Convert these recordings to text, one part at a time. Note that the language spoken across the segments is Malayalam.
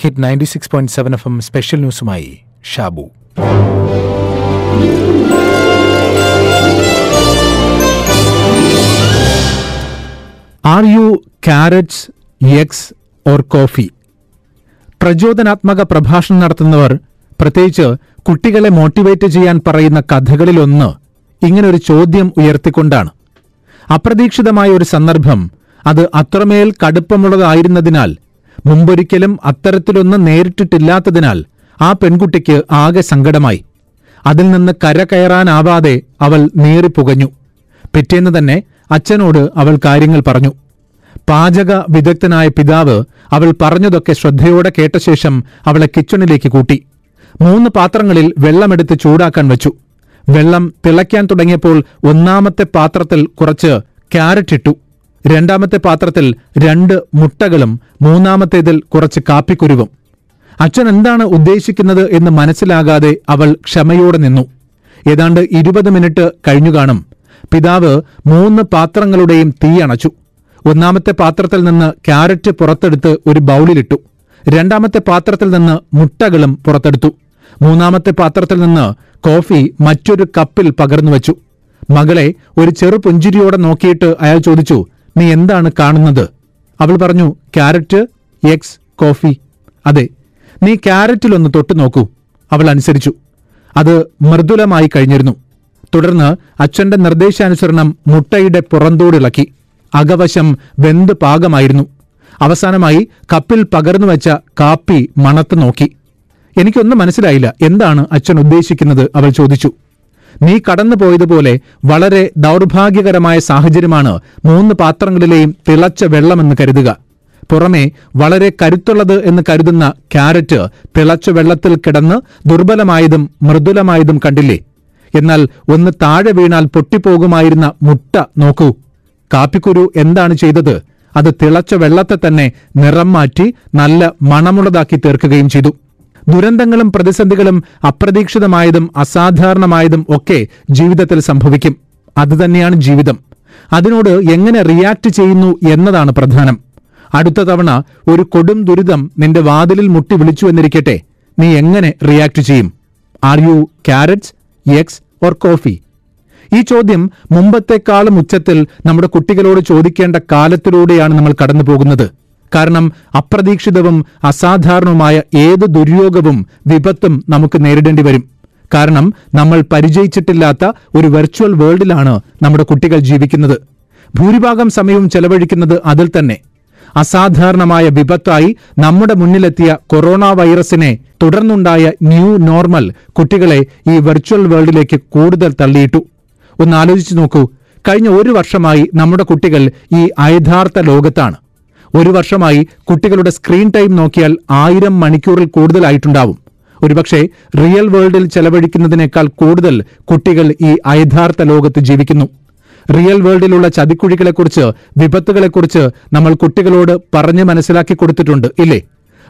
Hit ninety six point seven F M special ന്യൂസുമായി Shabu. Are you carrots eggs or coffee പ്രചോദനാത്മക പ്രഭാഷണം നടത്തുന്നവർ പ്രത്യേകിച്ച് കുട്ടികളെ മോട്ടിവേറ്റ് ചെയ്യാൻ പറയുന്ന കഥകളിലൊന്ന് ഇങ്ങനൊരു ചോദ്യം ഉയർത്തിക്കൊണ്ടാണ്. അപ്രതീക്ഷിതമായ ഒരു സന്ദർഭം അത് അത്രമേൽ കടുപ്പമുള്ളതായിരുന്നതിനാൽ മുമ്പൊരിക്കലും അത്തരത്തിലൊന്നും നേരിട്ടിട്ടില്ലാത്തതിനാൽ ആ പെൺകുട്ടിക്ക് ആകെ സങ്കടമായി. അതിൽ നിന്ന് കര കയറാനാവാതെ അവൾ നീറിപ്പുകഞ്ഞു പിറ്റേന്ന് തന്നെ അച്ഛനോട് അവൾ കാര്യങ്ങൾ പറഞ്ഞു. പാചക വിദഗ്ധനായ പിതാവ് അവൾ പറഞ്ഞതൊക്കെ ശ്രദ്ധയോടെ കേട്ട ശേഷം അവളെ കിച്ചണിലേക്ക് കൂട്ടി. മൂന്ന് പാത്രങ്ങളിൽ വെള്ളമെടുത്ത് ചൂടാക്കാൻ വെച്ചു. വെള്ളം തിളയ്ക്കാൻ തുടങ്ങിയപ്പോൾ ഒന്നാമത്തെ പാത്രത്തിൽ കുറച്ച് ക്യാരറ്റ് ഇട്ടു. രണ്ടാമത്തെ പാത്രത്തിൽ രണ്ട് മുട്ടകളും മൂന്നാമത്തേതിൽ കുറച്ച് കാപ്പിക്കുരുവും. അച്ഛൻ എന്താണ് ഉദ്ദേശിക്കുന്നത് എന്ന് മനസ്സിലാകാതെ അവൾ ക്ഷമയോടെ നിന്നു. ഏതാണ്ട് ഇരുപത് മിനിറ്റ് കഴിഞ്ഞു കാണും. പിതാവ് മൂന്ന് പാത്രങ്ങളുടെയും തീ അണച്ചു. ഒന്നാമത്തെ പാത്രത്തിൽ നിന്ന് ക്യാരറ്റ് പുറത്തെടുത്ത് ഒരു ബൗളിലിട്ടു. രണ്ടാമത്തെ പാത്രത്തിൽ നിന്ന് മുട്ടകളും പുറത്തെടുത്തു. മൂന്നാമത്തെ പാത്രത്തിൽ നിന്ന് കോഫി മറ്റൊരു കപ്പിൽ പകർന്നു വച്ചു. മകളെ ഒരു ചെറു പുഞ്ചിരിയോടെ നോക്കിയിട്ട് അയാൾ ചോദിച്ചു നീ എന്താണ് കാണുന്നത്? അവൾ പറഞ്ഞു ക്യാരറ്റ് എഗ്സ് കോഫി. അതെ നീ ക്യാരറ്റിലൊന്ന് തൊട്ടു നോക്കൂ. അവൾ അനുസരിച്ചു. അത് മൃദുലമായി കഴിഞ്ഞിരുന്നു. തുടർന്ന് അച്ഛന്റെ നിർദ്ദേശാനുസരണം മുട്ടയുടെ പുറന്തോടിളക്കി. അകവശം വെന്ത് പാകമായിരുന്നു. അവസാനമായി കപ്പിൽ പകർന്നു വെച്ച കാപ്പി മണത്ത് നോക്കി. എനിക്കൊന്നും മനസ്സിലായില്ല. എന്താണ് അച്ഛൻ ഉദ്ദേശിക്കുന്നത്? അവൾ ചോദിച്ചു. നീ കടന്നുപോയതുപോലെ വളരെ ദൗർഭാഗ്യകരമായ സാഹചര്യമാണ് മൂന്ന് പാത്രങ്ങളിലെയും തിളച്ച വെള്ളമെന്ന് കരുതുക. പുറമേ വളരെ കരുത്തുള്ളത് എന്ന് കരുതുന്ന ക്യാരറ്റ് തിളച്ച വെള്ളത്തിൽ കിടന്ന് ദുർബലമായതും മൃദുലമായതും കണ്ടില്ലേ? എന്നാൽ ഒന്ന് താഴെ വീണാൽ പൊട്ടിപ്പോകുമായിരുന്ന മുട്ട നോക്കൂ. കാപ്പിക്കുരു എന്താണ് ചെയ്തത്? അത് തിളച്ച വെള്ളത്തെ തന്നെ നിറം മാറ്റി നല്ല മണമുള്ളതാക്കി തീർക്കുകയും ചെയ്തു. ദുരന്തങ്ങളും പ്രതിസന്ധികളും അപ്രതീക്ഷിതമായതും അസാധാരണമായതും ഒക്കെ ജീവിതത്തിൽ സംഭവിക്കും. അതുതന്നെയാണ് ജീവിതം. അതിനോട് എങ്ങനെ റിയാക്ട് ചെയ്യുന്നു എന്നതാണ് പ്രധാനം. അടുത്ത തവണ ഒരു കൊടും ദുരിതം നിന്റെ വാതിലിൽ മുട്ടി വിളിച്ചു എന്നിരിക്കട്ടെ. നീ എങ്ങനെ റിയാക്ട് ചെയ്യും? Are you carrots eggs or coffee ഈ ചോദ്യം മുമ്പത്തെക്കാളും ഉച്ചത്തിൽ നമ്മുടെ കുട്ടികളോട് ചോദിക്കേണ്ട കാലത്തിലൂടെയാണ് നമ്മൾ കടന്നു പോകുന്നത് കാരണം അപ്രതീക്ഷിതവും അസാധാരണവുമായ ഏത് ദുര്യോഗവും വിപത്തും നമുക്ക് നേരിടേണ്ടി വരും. കാരണം നമ്മൾ പരിചയിച്ചിട്ടില്ലാത്ത ഒരു വെർച്വൽ വേൾഡിലാണ് നമ്മുടെ കുട്ടികൾ ജീവിക്കുന്നത്. ഭൂരിഭാഗം സമയവും ചെലവഴിക്കുന്നത് അതിൽ തന്നെ. അസാധാരണമായ വിപത്തായി നമ്മുടെ മുന്നിലെത്തിയ കൊറോണ വൈറസിനെ തുടർന്നുണ്ടായ ന്യൂ നോർമൽ കുട്ടികളെ ഈ വെർച്വൽ വേൾഡിലേക്ക് കൂടുതൽ തള്ളിയിട്ടു. ഒന്ന് ആലോചിച്ചു നോക്കൂ കഴിഞ്ഞ ഒരു വർഷമായി നമ്മുടെ കുട്ടികൾ ഈ അയഥാർത്ഥ ലോകത്താണ്. ഒരു വർഷമായി കുട്ടികളുടെ സ്ക്രീൻ ടൈം നോക്കിയാൽ ആയിരം മണിക്കൂറിൽ കൂടുതലായിട്ടുണ്ടാവും. ഒരുപക്ഷെ റിയൽ വേൾഡിൽ ചെലവഴിക്കുന്നതിനേക്കാൾ കൂടുതൽ കുട്ടികൾ ഈ അയഥാർത്ഥ ലോകത്ത് ജീവിക്കുന്നു. റിയൽ വേൾഡിലുള്ള ചതിക്കുഴികളെക്കുറിച്ച് വിപത്തുകളെക്കുറിച്ച് നമ്മൾ കുട്ടികളോട് പറഞ്ഞു മനസ്സിലാക്കി കൊടുത്തിട്ടുണ്ട് ഇല്ലേ?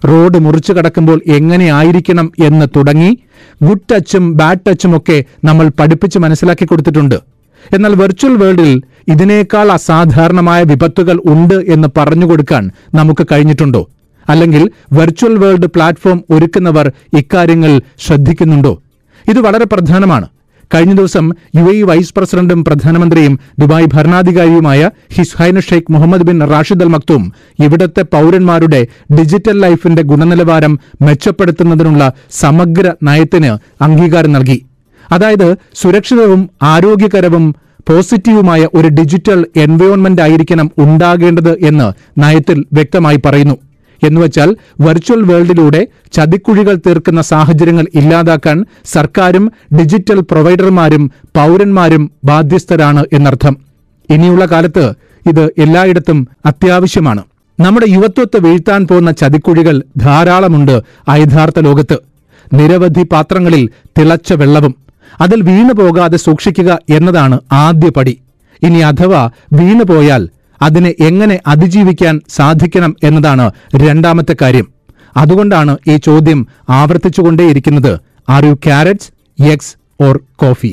റോഡ് മുറിച്ചു കടക്കുമ്പോൾ എങ്ങനെയായിരിക്കണം എന്ന് തുടങ്ങി ഗുഡ് ടച്ചും ബാഡ് ടച്ചും ഒക്കെ നമ്മൾ പഠിപ്പിച്ച് മനസ്സിലാക്കി കൊടുത്തിട്ടുണ്ട്. എന്നാൽ വെർച്വൽ വേൾഡിൽ ഇതിനേക്കാൾ അസാധാരണമായ വിപത്തുകൾ ഉണ്ട് എന്ന് പറഞ്ഞുകൊടുക്കാൻ നമുക്ക് കഴിഞ്ഞിട്ടുണ്ടോ? അല്ലെങ്കിൽ വെർച്വൽ വേൾഡ് പ്ലാറ്റ്ഫോം ഒരുക്കുന്നവർ ഇക്കാര്യങ്ങൾ ശ്രദ്ധിക്കുന്നുണ്ടോ? ഇത് വളരെ പ്രധാനമാണ്. കഴിഞ്ഞ ദിവസം യു എ വൈസ് പ്രസിഡന്റും പ്രധാനമന്ത്രിയും Dubai ഭരണാധികാരിയുമായ his highness Sheikh Mohammed bin Rashid Al Maktoum ഇവിടത്തെ പൌരന്മാരുടെ ഡിജിറ്റൽ ലൈഫിന്റെ ഗുണനിലവാരം മെച്ചപ്പെടുത്തുന്നതിനുള്ള സമഗ്ര നയത്തിന് അംഗീകാരം നൽകി. അതായത് സുരക്ഷിതവും ആരോഗ്യകരവും പോസിറ്റീവുമായ ഒരു ഡിജിറ്റൽ എൻവയോൺമെന്റ് ആയിരിക്കണം ഉണ്ടാകേണ്ടത് എന്ന് നയത്തിൽ വ്യക്തമായി പറയുന്നു. എന്നുവച്ചാൽ വെർച്വൽ വേൾഡിലൂടെ ചതിക്കുഴികൾ തീർക്കുന്ന സാഹചര്യങ്ങൾ ഇല്ലാതാക്കാൻ സർക്കാരും ഡിജിറ്റൽ പ്രൊവൈഡർമാരും പൌരന്മാരും ബാധ്യസ്ഥരാണ് എന്നർത്ഥം. ഇനിയുള്ള കാലത്ത് ഇത് എല്ലായിടത്തും അത്യാവശ്യമാണ്. നമ്മുടെ യുവത്വത്തെ വീഴ്ത്താൻ പോകുന്ന ചതിക്കുഴികൾ ധാരാളമുണ്ട് അയഥാർത്ഥ ലോകത്ത്. നിരവധി പാത്രങ്ങളിൽ തിളച്ച വെള്ളവും അതിൽ വീണു പോകാതെ സൂക്ഷിക്കുക എന്നതാണ് ആദ്യപടി ഇനി അഥവാ വീണു പോയാൽ അതിനെ എങ്ങനെ അതിജീവിക്കാൻ സാധിക്കണം എന്നതാണ് രണ്ടാമത്തെ കാര്യം. അതുകൊണ്ടാണ് ഈ ചോദ്യം ആവർത്തിച്ചുകൊണ്ടേയിരിക്കുന്നത്. Are you carrots eggs or coffee